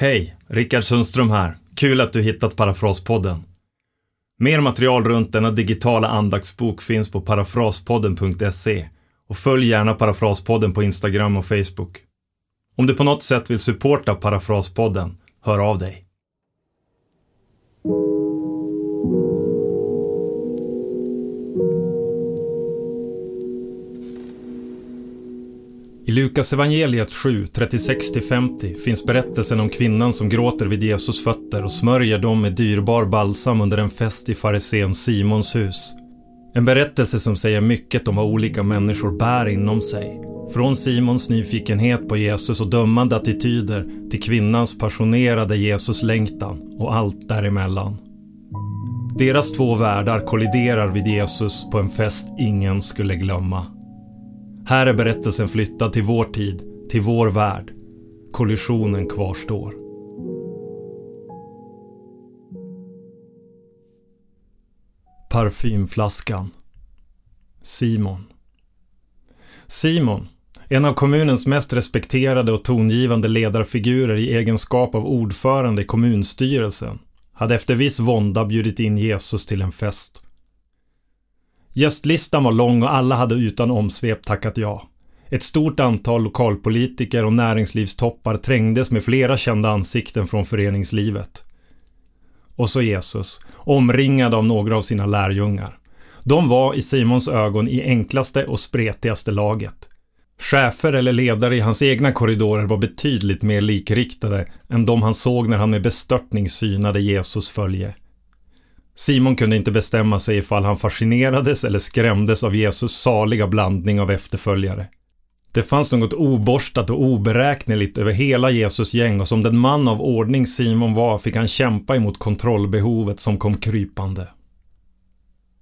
Hej, Rickard Sundström här. Kul att du hittat Parafraspodden. Mer material runt denna digitala andaktsbok finns på parafraspodden.se och följ gärna Parafraspodden på Instagram och Facebook. Om du på något sätt vill supporta Parafraspodden, hör av dig. I Lukas evangeliet 7, 36-50 finns berättelsen om kvinnan som gråter vid Jesus fötter och smörjer dem med dyrbar balsam under en fest i farisén Simons hus. En berättelse som säger mycket om vad olika människor bär inom sig. Från Simons nyfikenhet på Jesus och dömande attityder till kvinnans passionerade Jesus-längtan och allt däremellan. Deras två världar kolliderar vid Jesus på en fest ingen skulle glömma. Här är berättelsen flyttad till vår tid, till vår värld. Kollisionen kvarstår. Parfymflaskan Simon Simon, en av kommunens mest respekterade och tongivande ledarfigurer i egenskap av ordförande i kommunstyrelsen, hade efter viss vånda bjudit in Jesus till en fest. Gästlistan var lång och alla hade utan omsvep tackat ja. Ett stort antal lokalpolitiker och näringslivstoppar trängdes med flera kända ansikten från föreningslivet. Och så Jesus, omringad av några av sina lärjungar. De var i Simons ögon i enklaste och spretigaste laget. Chefer eller ledare i hans egna korridorer var betydligt mer likriktade än de han såg när han med bestörtning synade Jesus följe. Simon kunde inte bestämma sig ifall han fascinerades eller skrämdes av Jesus saliga blandning av efterföljare. Det fanns något oborstat och oberäkneligt över hela Jesus gäng och som den man av ordning Simon var fick han kämpa emot kontrollbehovet som kom krypande.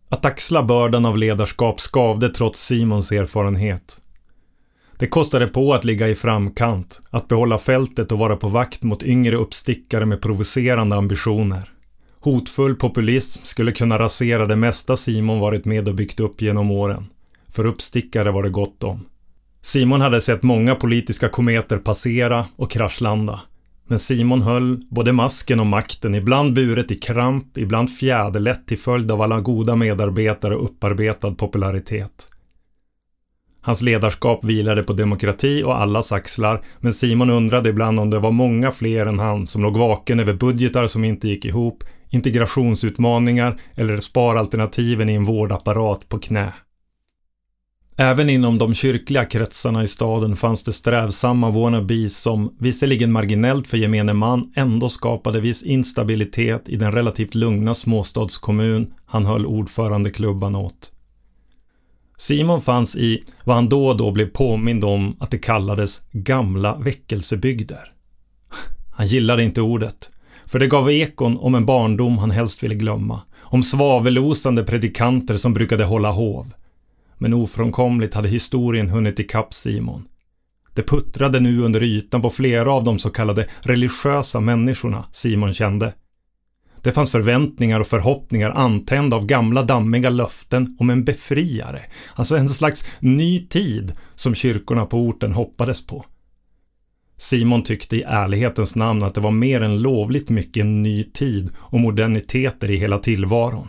Att axla bördan av ledarskap skavde trots Simons erfarenhet. Det kostade på att ligga i framkant, att behålla fältet och vara på vakt mot yngre uppstickare med provocerande ambitioner. Hotfull populism skulle kunna rasera det mesta Simon varit med och byggt upp genom åren. För uppstickare var det gott om. Simon hade sett många politiska kometer passera och kraschlanda. Men Simon höll både masken och makten, ibland buret i kramp, ibland fjäderlätt till följd av alla goda medarbetare och upparbetad popularitet. Hans ledarskap vilade på demokrati och allas axlar, men Simon undrade ibland om det var många fler än han som låg vaken över budgetar som inte gick ihop, integrationsutmaningar eller sparalternativen i en vårdapparat på knä. Även inom de kyrkliga kretsarna i staden fanns det strävsamma wannabes som, visserligen marginellt för gemene man, ändå skapade viss instabilitet i den relativt lugna småstadskommun han höll ordförandeklubban åt. Simon fanns i vad han då och då blev påmind om att det kallades gamla väckelsebygder. Han gillade inte ordet, för det gav ekon om en barndom han helst ville glömma, om svavelosande predikanter som brukade hålla hov. Men ofrånkomligt hade historien hunnit ikapp Simon. Det puttrade nu under ytan på flera av de så kallade religiösa människorna Simon kände. Det fanns förväntningar och förhoppningar antända av gamla dammiga löften om en befriare, alltså en slags ny tid som kyrkorna på orten hoppades på. Simon tyckte i ärlighetens namn att det var mer än lovligt mycket en ny tid och moderniteter i hela tillvaron.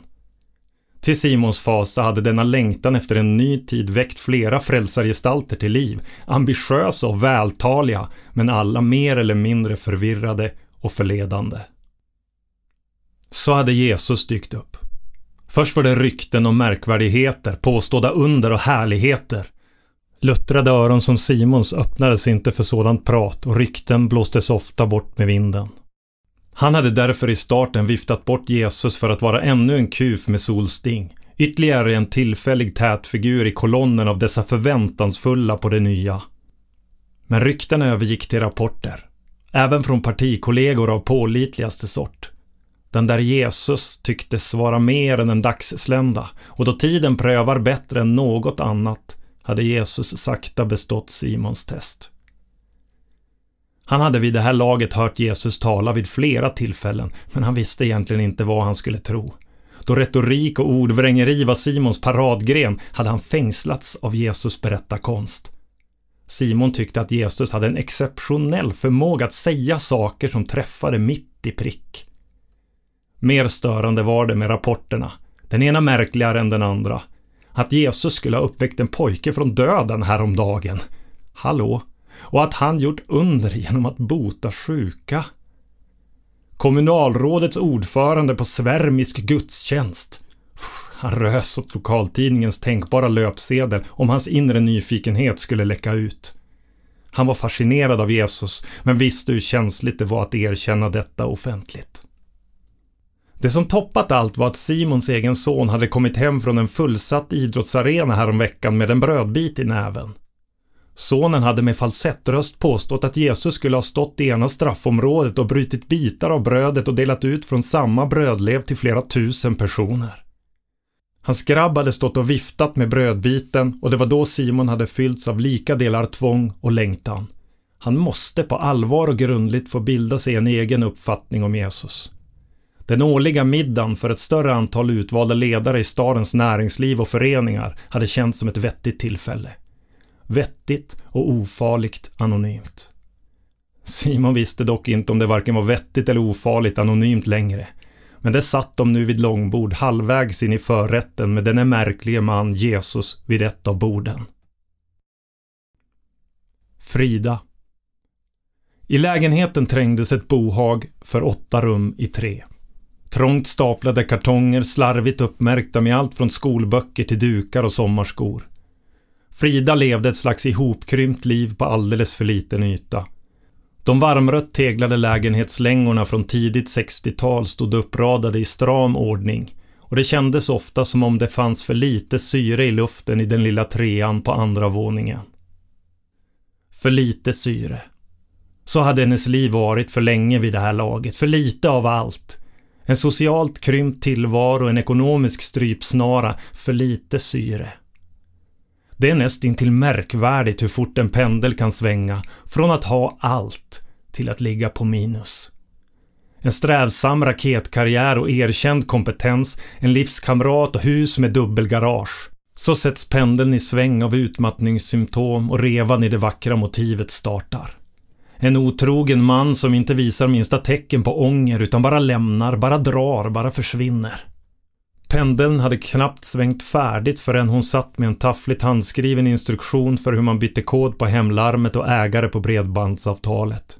Till Simons fasa hade denna längtan efter en ny tid väckt flera frälsargestalter till liv, ambitiösa och vältaliga, men alla mer eller mindre förvirrade och förledande. Så hade Jesus dykt upp. Först var det rykten och märkvärdigheter, påstådda under och härligheter. Luttrade öron som Simons öppnades inte för sådant prat och rykten blåstes ofta bort med vinden. Han hade därför i starten viftat bort Jesus för att vara ännu en kuf med solsting. Ytterligare en tillfällig tätfigur i kolonnen av dessa förväntansfulla på det nya. Men rykten övergick till rapporter. Även från partikollegor av pålitligaste sort. Den där Jesus tycktes vara mer än en dagslända och då tiden prövar bättre än något annat hade Jesus sakta bestått Simons test. Han hade vid det här laget hört Jesus tala vid flera tillfällen, men han visste egentligen inte vad han skulle tro. Då retorik och ordvrängeri var Simons paradgren hade han fängslats av Jesus berättarkonst. Simon tyckte att Jesus hade en exceptionell förmåga att säga saker som träffade mitt i prick. Mer störande var det med rapporterna, den ena märkligare än den andra. Att Jesus skulle ha uppväckt en pojke från döden häromdagen. Hallå? Och att han gjort under genom att bota sjuka. Kommunalrådets ordförande på svärmisk gudstjänst. Han rös åt lokaltidningens tänkbara löpsedel om hans inre nyfikenhet skulle läcka ut. Han var fascinerad av Jesus, men visste hur känsligt det var att erkänna detta offentligt. Det som toppat allt var att Simons egen son hade kommit hem från en fullsatt idrottsarena häromveckan med en brödbit i näven. Sonen hade med falsettröst påstått att Jesus skulle ha stått i ena straffområdet och brutit bitar av brödet och delat ut från samma brödlev till flera tusen personer. Hans grabb hade stått och viftat med brödbiten och det var då Simon hade fyllts av lika delar tvång och längtan. Han måste på allvar och grundligt få bilda sig en egen uppfattning om Jesus. Den årliga middagen för ett större antal utvalda ledare i stadens näringsliv och föreningar hade känts som ett vettigt tillfälle. Vettigt och ofarligt anonymt. Simon visste dock inte om det varken var vettigt eller ofarligt anonymt längre. Men där satt de nu vid långbord halvvägs in i förrätten med denne märklige man Jesus vid ett av borden. Frida. I lägenheten trängdes ett bohag för åtta rum i tre. Trångt staplade kartonger slarvigt uppmärkta med allt från skolböcker till dukar och sommarskor. Frida levde ett slags ihopkrympt liv på alldeles för liten yta. De varmrött teglade lägenhetslängorna från tidigt 60-tal stod uppradade i stram ordning och det kändes ofta som om det fanns för lite syre i luften i den lilla trean på andra våningen. För lite syre. Så hade hennes liv varit för länge vid det här laget, för lite av allt. En socialt krympt tillvaro, en ekonomisk strypsnara, för lite syre. Det är nästintill märkvärdigt hur fort en pendel kan svänga från att ha allt till att ligga på minus. En strävsam raketkarriär och erkänd kompetens, en livskamrat och hus med dubbelgarage. Så sätts pendeln i sväng av utmattningssymptom och revan i det vackra motivet startar. En otrogen man som inte visar minsta tecken på ånger utan bara lämnar, bara drar, bara försvinner. Pendeln hade knappt svängt färdigt förrän hon satt med en taffligt handskriven instruktion för hur man bytte kod på hemlarmet och ägare på bredbandsavtalet.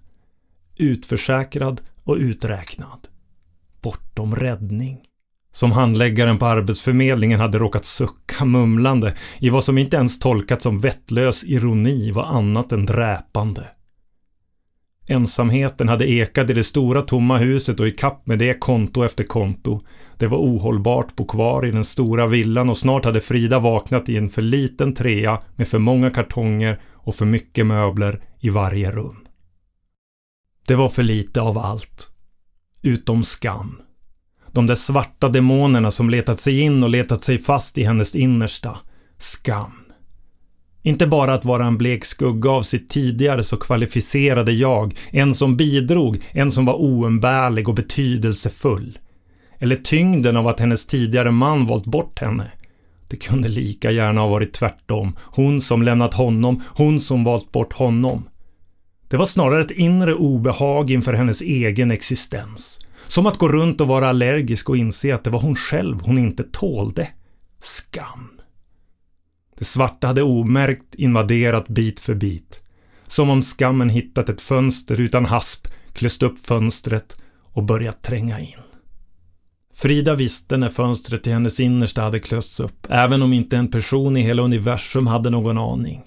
Utförsäkrad och uträknad. Bortom räddning. Som handläggaren på Arbetsförmedlingen hade råkat sucka mumlande i vad som inte ens tolkats som vettlös ironi var annat än dräpande. Ensamheten hade ekat i det stora tomma huset och i kapp med det konto efter konto. Det var ohållbart bo kvar i den stora villan och snart hade Frida vaknat i en för liten trea med för många kartonger och för mycket möbler i varje rum. Det var för lite av allt. Utom skam. De där svarta demonerna som letat sig in och letat sig fast i hennes innersta. Skam. Inte bara att vara en blek skugga av sitt tidigare så kvalificerade jag, en som bidrog, en som var oumbärlig och betydelsefull. Eller tyngden av att hennes tidigare man valt bort henne. Det kunde lika gärna ha varit tvärtom. Hon som lämnat honom, hon som valt bort honom. Det var snarare ett inre obehag inför hennes egen existens. Som att gå runt och vara allergisk och inse att det var hon själv hon inte tålde. Skam. Det svarta hade omärkt invaderat bit för bit. Som om skammen hittat ett fönster utan hasp, klöst upp fönstret och börjat tränga in. Frida visste när fönstret till hennes innersta hade klösts upp, även om inte en person i hela universum hade någon aning.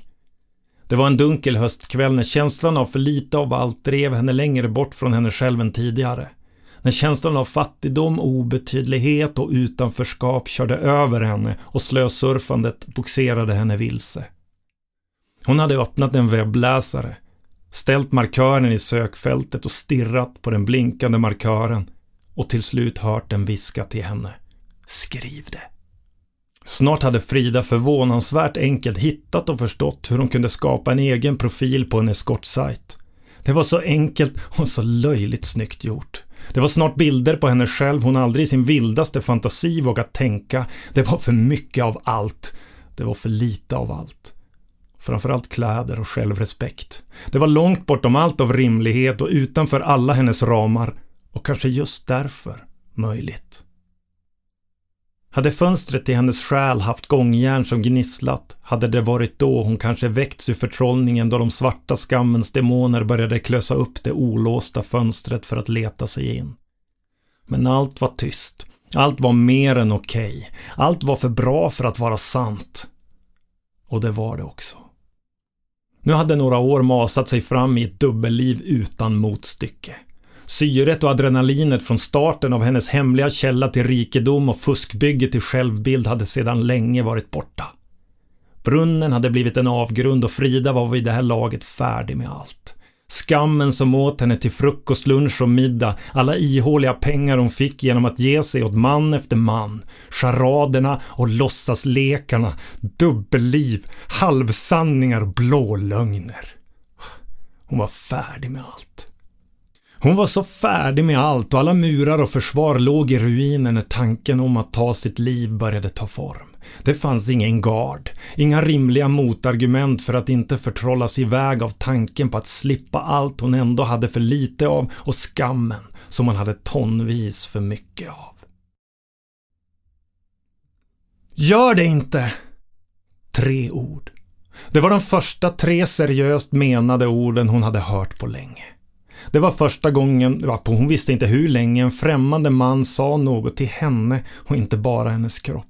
Det var en dunkel höstkväll när känslan av för lite av allt drev henne längre bort från henne själv än tidigare. När känslan av fattigdom, obetydlighet och utanförskap körde över henne och slösurfandet boxerade henne vilse. Hon hade öppnat en webbläsare, ställt markören i sökfältet och stirrat på den blinkande markören och till slut hört den viska till henne. Skriv det. Snart hade Frida förvånansvärt enkelt hittat och förstått hur hon kunde skapa en egen profil på en eskortsajt. Det var så enkelt och så löjligt snyggt gjort. Det var snart bilder på henne själv hon aldrig i sin vildaste fantasi vågat tänka. Det var för mycket av allt. Det var för lite av allt. Framförallt kläder och självrespekt. Det var långt bortom allt av rimlighet och utanför alla hennes ramar och kanske just därför möjligt. Hade fönstret i hennes själ haft gångjärn som gnisslat hade det varit då hon kanske väckts ur förtrollningen då de svarta skammens demoner började klösa upp det olåsta fönstret för att leta sig in. Men allt var tyst. Allt var mer än okej. Okay. Allt var för bra för att vara sant. Och det var det också. Nu hade några år masat sig fram i ett dubbelliv utan motstycke. Syret och adrenalinet från starten av hennes hemliga källa till rikedom och fuskbygge till självbild hade sedan länge varit borta. Brunnen hade blivit en avgrund och Frida var vid det här laget färdig med allt. Skammen som åt henne till frukost, lunch och middag, alla ihåliga pengar hon fick genom att ge sig åt man efter man, charaderna och låtsaslekarna, dubbelliv, halvsanningar och blålögner. Hon var färdig med allt. Hon var så färdig med allt och alla murar och försvar låg i ruiner när tanken om att ta sitt liv började ta form. Det fanns ingen gard, inga rimliga motargument för att inte förtrollas iväg av tanken på att slippa allt hon ändå hade för lite av och skammen som hon hade tonvis för mycket av. Gör det inte! Tre ord. Det var de första tre seriöst menade orden hon hade hört på länge. Det var första gången, hon visste inte hur länge, en främmande man sa något till henne och inte bara hennes kropp.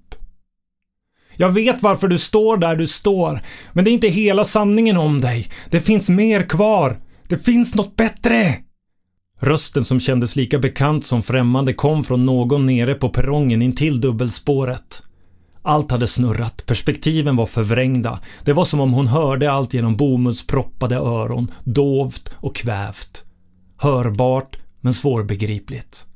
Jag vet varför du står där du står, men det är inte hela sanningen om dig. Det finns mer kvar. Det finns något bättre! Rösten som kändes lika bekant som främmande kom från någon nere på perrongen intill dubbelspåret. Allt hade snurrat, perspektiven var förvrängda. Det var som om hon hörde allt genom bomullsproppade öron, dovt och kvävt. Hörbart, men svårbegripligt.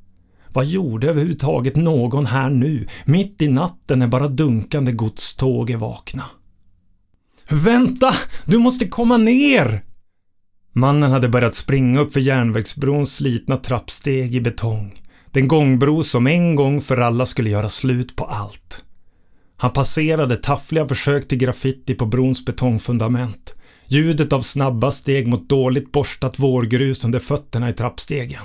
Vad gjorde överhuvudtaget någon här nu, mitt i natten när bara dunkande godståg är vakna? Vänta! Du måste komma ner! Mannen hade börjat springa upp för järnvägsbrons slitna trappsteg i betong. Den gångbro som en gång för alla skulle göra slut på allt. Han passerade taffliga försök till graffiti på brons betongfundament. Ljudet av snabba steg mot dåligt borstat vårgrus under fötterna i trappstegen.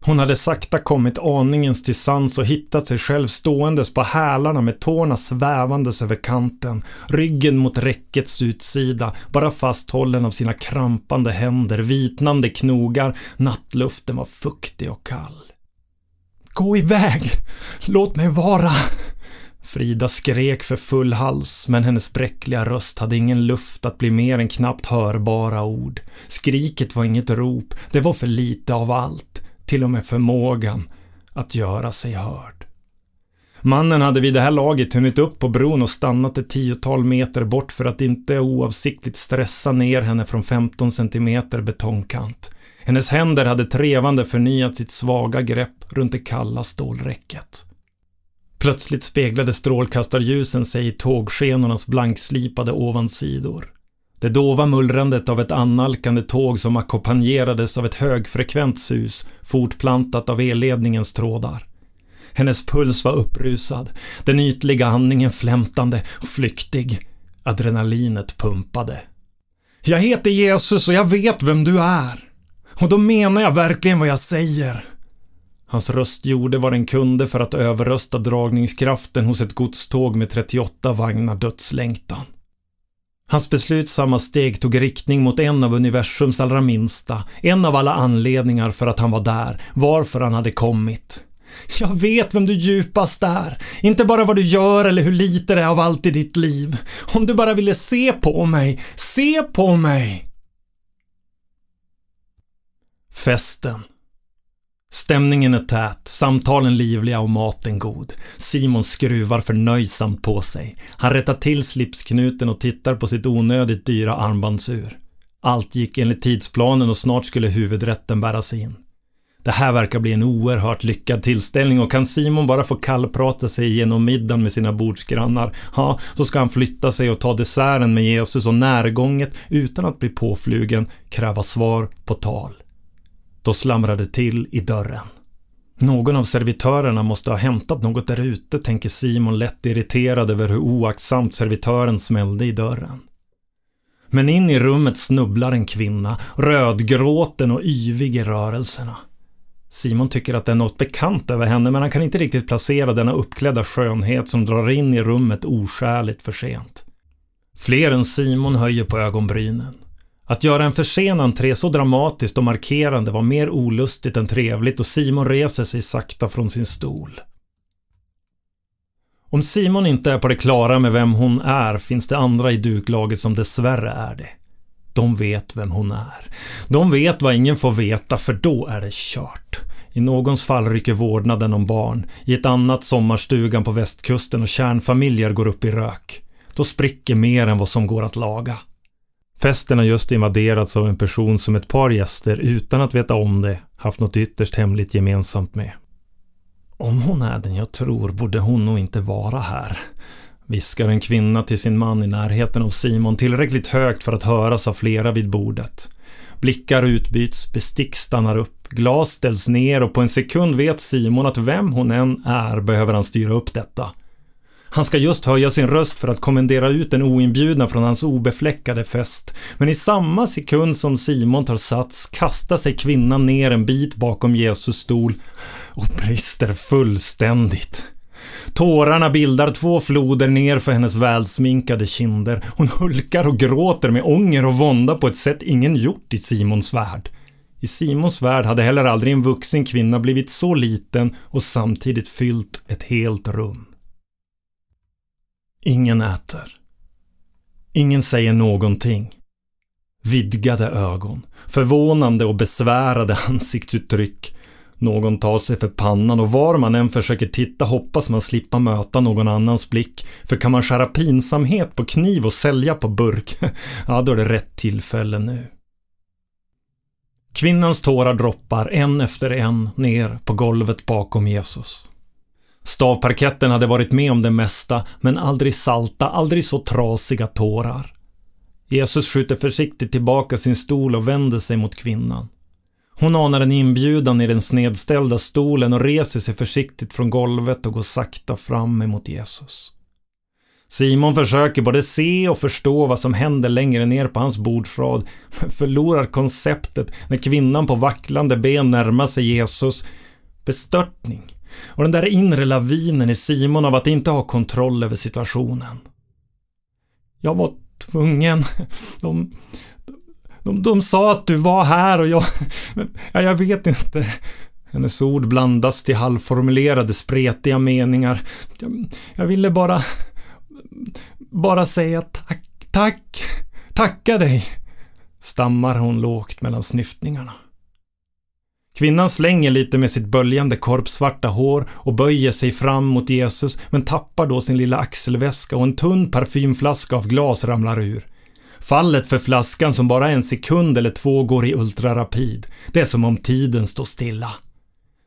Hon hade sakta kommit aningens till sans och hittat sig själv ståendes på hälarna med tårna svävandes över kanten, ryggen mot räckets utsida, bara fasthållen av sina krampande händer, vitnande knogar, nattluften var fuktig och kall. Gå iväg! Låt mig vara! Frida skrek för full hals, men hennes bräckliga röst hade ingen luft att bli mer än knappt hörbara ord. Skriket var inget rop, det var för lite av allt till och med förmågan att göra sig hörd. Mannen hade vid det här laget hunnit upp på bron och stannat ett tiotal meter bort för att inte oavsiktligt stressa ner henne från 15 centimeter betongkant. Hennes händer hade trevande förnyat sitt svaga grepp runt det kalla stålräcket. Plötsligt speglade strålkastarljusen sig i tågskenornas blankslipade ovansidor. Det dova mullrandet av ett annalkande tåg som ackompanjerades av ett högfrekvent sus, fortplantat av elledningens trådar. Hennes puls var upprusad, den ytliga andningen flämtande och flyktig. Adrenalinet pumpade. Jag heter Jesus och jag vet vem du är. Och då menar jag verkligen vad jag säger. Hans röst gjorde vad den kunde för att överrösta dragningskraften hos ett godståg med 38 vagnar dödslängtan. Hans beslutsamma steg tog riktning mot en av universums allra minsta, en av alla anledningar för att han var där, varför han hade kommit. Jag vet vem du djupast är. Inte bara vad du gör eller hur lite det är av allt i ditt liv. Om du bara ville se på mig, se på mig! Festen. Stämningen är tät, samtalen livliga och maten god. Simon skruvar förnöjsamt på sig. Han rättar till slipsknuten och tittar på sitt onödigt dyra armbandsur. Allt gick enligt tidsplanen och snart skulle huvudrätten bäras in. Det här verkar bli en oerhört lyckad tillställning och kan Simon bara få kallprata sig igenom middagen med sina bordsgrannar, ja, så ska han flytta sig och ta desserten med Jesus och närgånget, utan att bli påflugen, kräva svar på tal. Då slamrade till i dörren. Någon av servitörerna måste ha hämtat något där ute, tänker Simon lätt irriterad över hur oaktsamt servitören smällde i dörren. Men in i rummet snubblar en kvinna, rödgråten och yvig i rörelserna. Simon tycker att det är något bekant över henne men han kan inte riktigt placera denna uppklädda skönhet som drar in i rummet oskäligt för sent. Fler än Simon höjer på ögonbrynen. Att göra en försenad entré så dramatiskt och markerande var mer olustigt än trevligt och Simon reser sig sakta från sin stol. Om Simon inte är på det klara med vem hon är finns det andra i duklaget som dessvärre är det. De vet vem hon är. De vet vad ingen får veta för då är det kört. I någons fall rycker vårdnaden om barn, i ett annat sommarstugan på västkusten och kärnfamiljer går upp i rök. Då spricker mer än vad som går att laga. Festen har just invaderats av en person som ett par gäster, utan att veta om det, haft något ytterst hemligt gemensamt med. Om hon är den jag tror borde hon nog inte vara här. Viskar en kvinna till sin man i närheten av Simon tillräckligt högt för att höras av flera vid bordet. Blickar utbyts, bestick stannar upp, glas ställs ner och på en sekund vet Simon att vem hon än är behöver han styra upp detta. Han ska just höja sin röst för att kommendera ut den oinbjudna från hans obefläckade fest. Men i samma sekund som Simon tar sats kastar sig kvinnan ner en bit bakom Jesus stol och brister fullständigt. Tårarna bildar två floder ner för hennes välsminkade kinder. Hon hulkar och gråter med ånger och vånda på ett sätt ingen gjort i Simons värld. I Simons värld hade heller aldrig en vuxen kvinna blivit så liten och samtidigt fyllt ett helt rum. Ingen äter. Ingen säger någonting. Vidgade ögon, förvånande och besvärade ansiktsuttryck. Någon tar sig för pannan och var man än försöker titta hoppas man slippa möta någon annans blick. För kan man skära pinsamhet på kniv och sälja på burk, ja då är det rätt tillfälle nu. Kvinnans tårar droppar en efter en ner på golvet bakom Jesus. Stavparketten hade varit med om det mesta, men aldrig salta, aldrig så trasiga tårar. Jesus skjuter försiktigt tillbaka sin stol och vänder sig mot kvinnan. Hon anar en inbjudan i den snedställda stolen och reser sig försiktigt från golvet och går sakta fram emot Jesus. Simon försöker både se och förstå vad som händer längre ner på hans bordsrad, men förlorar konceptet när kvinnan på vacklande ben närmar sig Jesus. Bestörtning, och den där inre lavinen i Simon av att inte ha kontroll över situationen. Jag var tvungen. De, de, de sa att du var här och jag... Ja, jag vet inte. Hennes ord blandas till halvformulerade spretiga meningar. Jag, jag ville bara... Bara säga tack, tack, tacka dig. Stammar hon lågt mellan snyftningarna. Kvinnan slänger lite med sitt böljande korpsvarta hår och böjer sig fram mot Jesus men tappar då sin lilla axelväska och en tunn parfymflaska av glas ramlar ur. Fallet för flaskan som bara en sekund eller två går i ultrarapid. Det är som om tiden står stilla.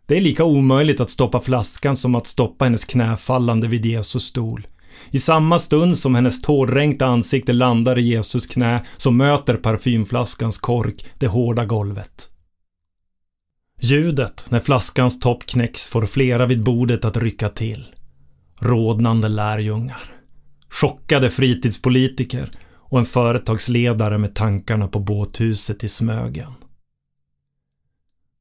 Det är lika omöjligt att stoppa flaskan som att stoppa hennes knäfallande vid Jesus stol. I samma stund som hennes tårdränkta ansikte landar i Jesus knä så möter parfymflaskans kork det hårda golvet. Ljudet när flaskans topp knäcks får flera vid bordet att rycka till. Rådnande lärjungar. Chockade fritidspolitiker och en företagsledare med tankarna på båthuset i Smögen.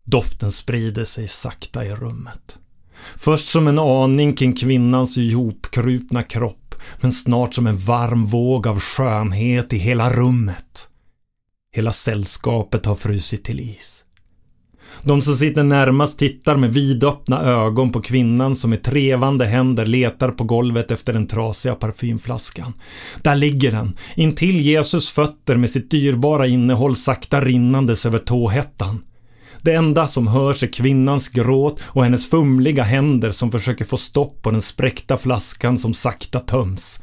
Doften sprider sig sakta i rummet. Först som en aning kring kvinnans ihopkrupna kropp, men snart som en varm våg av skönhet i hela rummet. Hela sällskapet har frusit till is. De som sitter närmast tittar med vidöppna ögon på kvinnan som med trevande händer letar på golvet efter den trasiga parfymflaskan. Där ligger den, intill Jesus fötter med sitt dyrbara innehåll sakta rinnandes över tåhettan. Det enda som hörs är kvinnans gråt och hennes fumliga händer som försöker få stopp på den spräckta flaskan som sakta töms.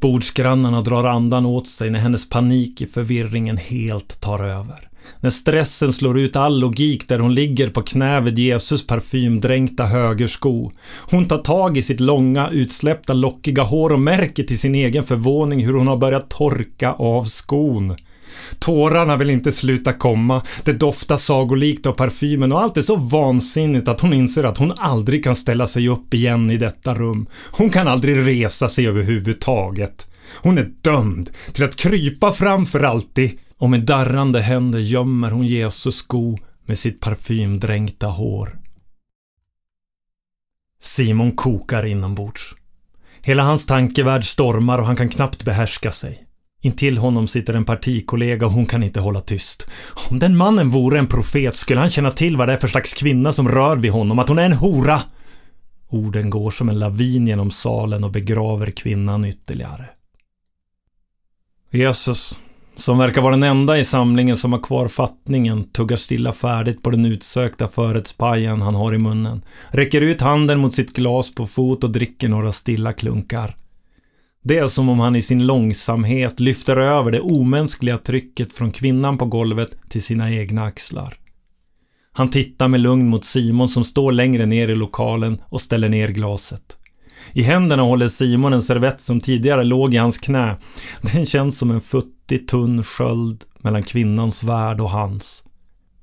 Bordsgrannarna drar andan åt sig när hennes panik i förvirringen helt tar över. När stressen slår ut all logik där hon ligger på knä vid Jesus parfymdränkta högersko. Hon tar tag i sitt långa, utsläppta, lockiga hår och märker till sin egen förvåning hur hon har börjat torka av skon. Tårarna vill inte sluta komma, det doftar sagolikt av parfymen och allt är så vansinnigt att hon inser att hon aldrig kan ställa sig upp igen i detta rum. Hon kan aldrig resa sig överhuvudtaget. Hon är dömd till att krypa fram för alltid och med darrande händer gömmer hon Jesus sko med sitt parfymdränkta hår. Simon kokar inombords. Hela hans tankevärld stormar och han kan knappt behärska sig. Intill honom sitter en partikollega och hon kan inte hålla tyst. Om den mannen vore en profet skulle han känna till vad det är för slags kvinna som rör vid honom, att hon är en hora. Orden går som en lavin genom salen och begraver kvinnan ytterligare. Jesus, som verkar vara den enda i samlingen som har kvar fattningen, tuggar stilla färdigt på den utsökta förrättspajen han har i munnen, räcker ut handen mot sitt glas på fot och dricker några stilla klunkar. Det är som om han i sin långsamhet lyfter över det omänskliga trycket från kvinnan på golvet till sina egna axlar. Han tittar med lugn mot Simon som står längre ner i lokalen och ställer ner glaset. I händerna håller Simon en servett som tidigare låg i hans knä. Den känns som en futtig tunn sköld mellan kvinnans värld och hans.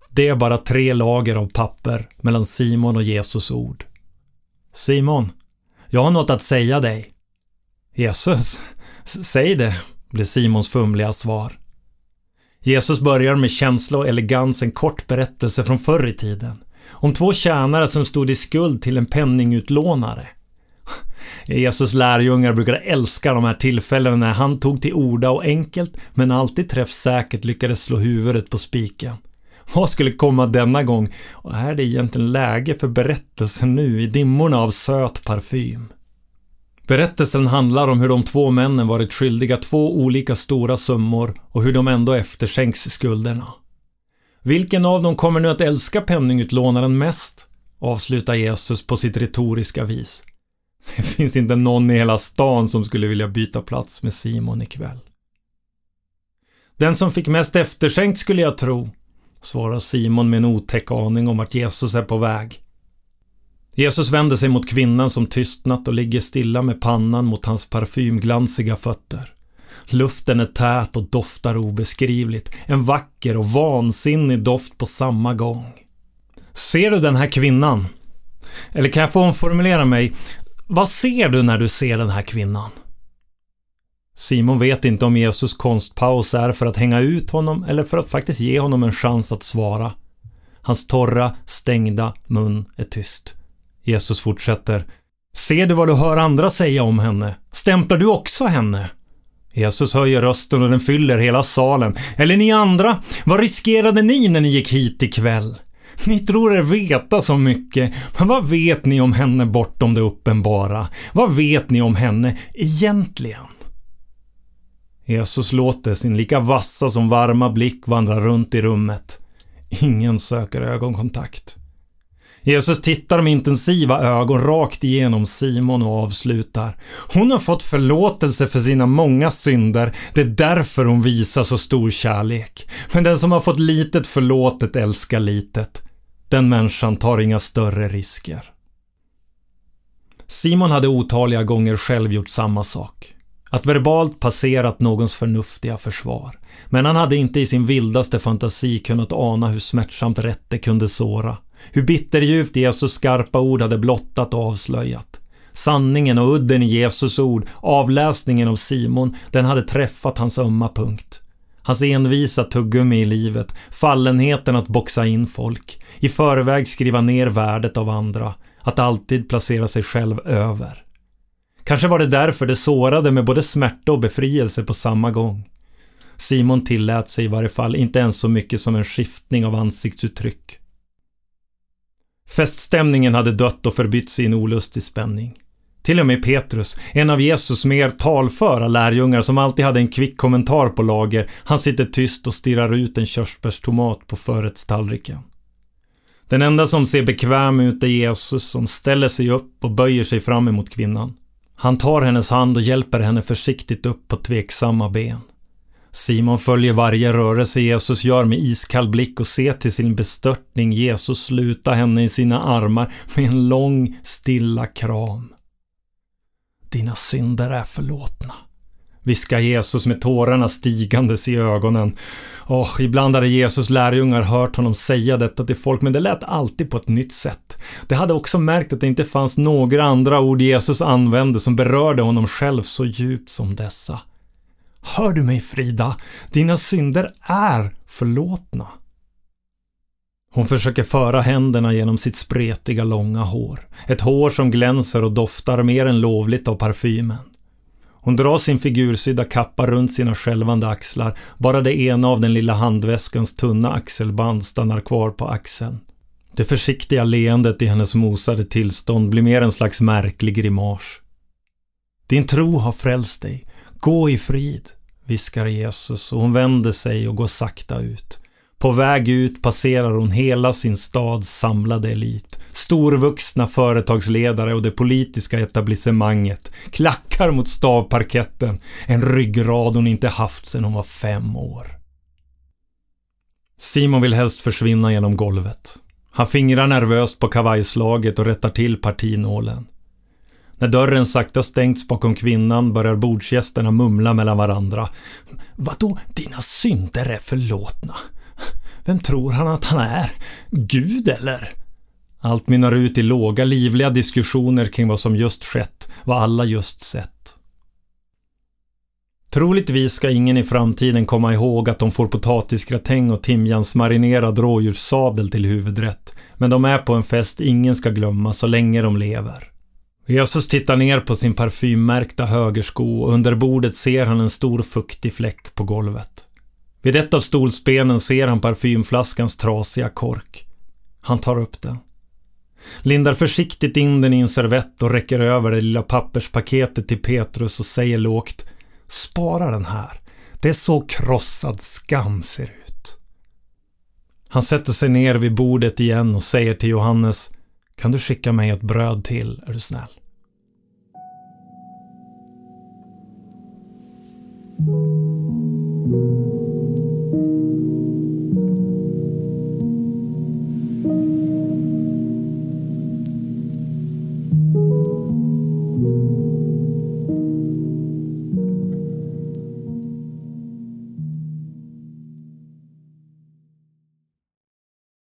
Det är bara tre lager av papper mellan Simon och Jesus ord. Simon, jag har något att säga dig. Jesus, säg det, blir Simons fumliga svar. Jesus börjar med känsla och elegans en kort berättelse från förr i tiden. Om två tjänare som stod i skuld till en penningutlånare. Jesus lärjungar brukade älska de här tillfällena när han tog till orda och enkelt men alltid träffsäkert lyckades slå huvudet på spiken. Vad skulle komma denna gång? Och är det egentligen läge för berättelsen nu i dimmorna av söt parfym? Berättelsen handlar om hur de två männen varit skyldiga två olika stora summor och hur de ändå efterskänks skulderna. Vilken av dem kommer nu att älska penningutlånaren mest? Avslutar Jesus på sitt retoriska vis. Det finns inte någon i hela stan som skulle vilja byta plats med Simon ikväll. Den som fick mest efterskänkt skulle jag tro, svarar Simon med en otäck aning om att Jesus är på väg. Jesus vänder sig mot kvinnan som tystnat och ligger stilla med pannan mot hans parfymglansiga fötter. Luften är tät och doftar obeskrivligt. En vacker och vansinnig doft på samma gång. Ser du den här kvinnan? Eller kan jag få omformulera mig? Vad ser du när du ser den här kvinnan? Simon vet inte om Jesus konstpaus är för att hänga ut honom eller för att faktiskt ge honom en chans att svara. Hans torra, stängda mun är tyst. Jesus fortsätter. Ser du vad du hör andra säga om henne? Stämplar du också henne? Jesus höjer rösten och den fyller hela salen. Eller ni andra, vad riskerade ni när ni gick hit ikväll? Ni tror er veta så mycket, men vad vet ni om henne bortom det uppenbara? Vad vet ni om henne egentligen? Jesus låter sin lika vassa som varma blick vandra runt i rummet. Ingen söker ögonkontakt. Jesus tittar med intensiva ögon rakt igenom Simon och avslutar. Hon har fått förlåtelse för sina många synder. Det är därför hon visar så stor kärlek. Men den som har fått litet förlåtet älskar litet. Den människan tar inga större risker. Simon hade otaliga gånger själv gjort samma sak. Att verbalt passerat någons förnuftiga försvar. Men han hade inte i sin vildaste fantasi kunnat ana hur smärtsamt rätt det kunde såra. Hur bitterljuvt Jesus skarpa ord hade blottat och avslöjat. Sanningen och udden i Jesus ord, avläsningen av Simon, den hade träffat hans ömma punkt. Hans envisa tuggummi i livet, fallenheten att boxa in folk, i förväg skriva ner värdet av andra, att alltid placera sig själv över. Kanske var det därför det sårade med både smärta och befrielse på samma gång. Simon tillät sig i varje fall inte ens så mycket som en skiftning av ansiktsuttryck. Feststämningen hade dött och förbytts i en olustig spänning. Till och med Petrus, en av Jesus mer talföra lärjungar som alltid hade en kvick kommentar på lager, han sitter tyst och stirrar ut en körsbärstomat på förrättstallriken. Den enda som ser bekväm ut är Jesus som ställer sig upp och böjer sig fram emot kvinnan. Han tar hennes hand och hjälper henne försiktigt upp på tveksamma ben. Simon följer varje rörelse Jesus gör med iskall blick och ser till sin bestörtning Jesus sluta henne i sina armar med en lång, stilla kram. Dina synder är förlåtna. Viskar Jesus med tårarna stigandes i ögonen. Och ibland hade Jesus lärjungar hört honom säga detta till folk, men det lät alltid på ett nytt sätt. De hade också märkt att det inte fanns några andra ord Jesus använde som berörde honom själv så djupt som dessa. Hör du mig Frida? Dina synder är förlåtna. Hon försöker föra händerna genom sitt spretiga långa hår. Ett hår som glänser och doftar mer än lovligt av parfymen. Hon drar sin figursydda kappa runt sina skälvande axlar. Bara det ena av den lilla handväskans tunna axelband stannar kvar på axeln. Det försiktiga leendet i hennes mosade tillstånd blir mer en slags märklig grimas. Din tro har frälst dig. Gå i frid, viskar Jesus och hon vänder sig och går sakta ut. På väg ut passerar hon hela sin stads samlade elit. Storvuxna företagsledare och det politiska etablissemanget klackar mot stavparketten, en ryggrad hon inte haft sedan hon var fem år. Simon vill helst försvinna genom golvet. Han fingrar nervöst på kavajslaget och rättar till partinålen. När dörren sakta stängts bakom kvinnan börjar bordsgästerna mumla mellan varandra. Vadå, dina synder är förlåtna? Vem tror han att han är? Gud eller? Allt mynnar ut i låga, livliga diskussioner kring vad som just skett, vad alla just sett. Troligtvis ska ingen i framtiden komma ihåg att de får potatisgratäng och timjansmarinerad rådjurssadel till huvudrätt, men de är på en fest ingen ska glömma så länge de lever. Jesus tittar ner på sin parfymmärkta högersko och under bordet ser han en stor fuktig fläck på golvet. Vid ett av stolsbenen ser han parfymflaskans trasiga kork. Han tar upp den. Lindar försiktigt in den i en servett och räcker över det lilla papperspaketet till Petrus och säger lågt Spara den här. Det är så krossad skam ser ut. Han sätter sig ner vid bordet igen och säger till Johannes Kan du skicka mig ett bröd till, är du snäll?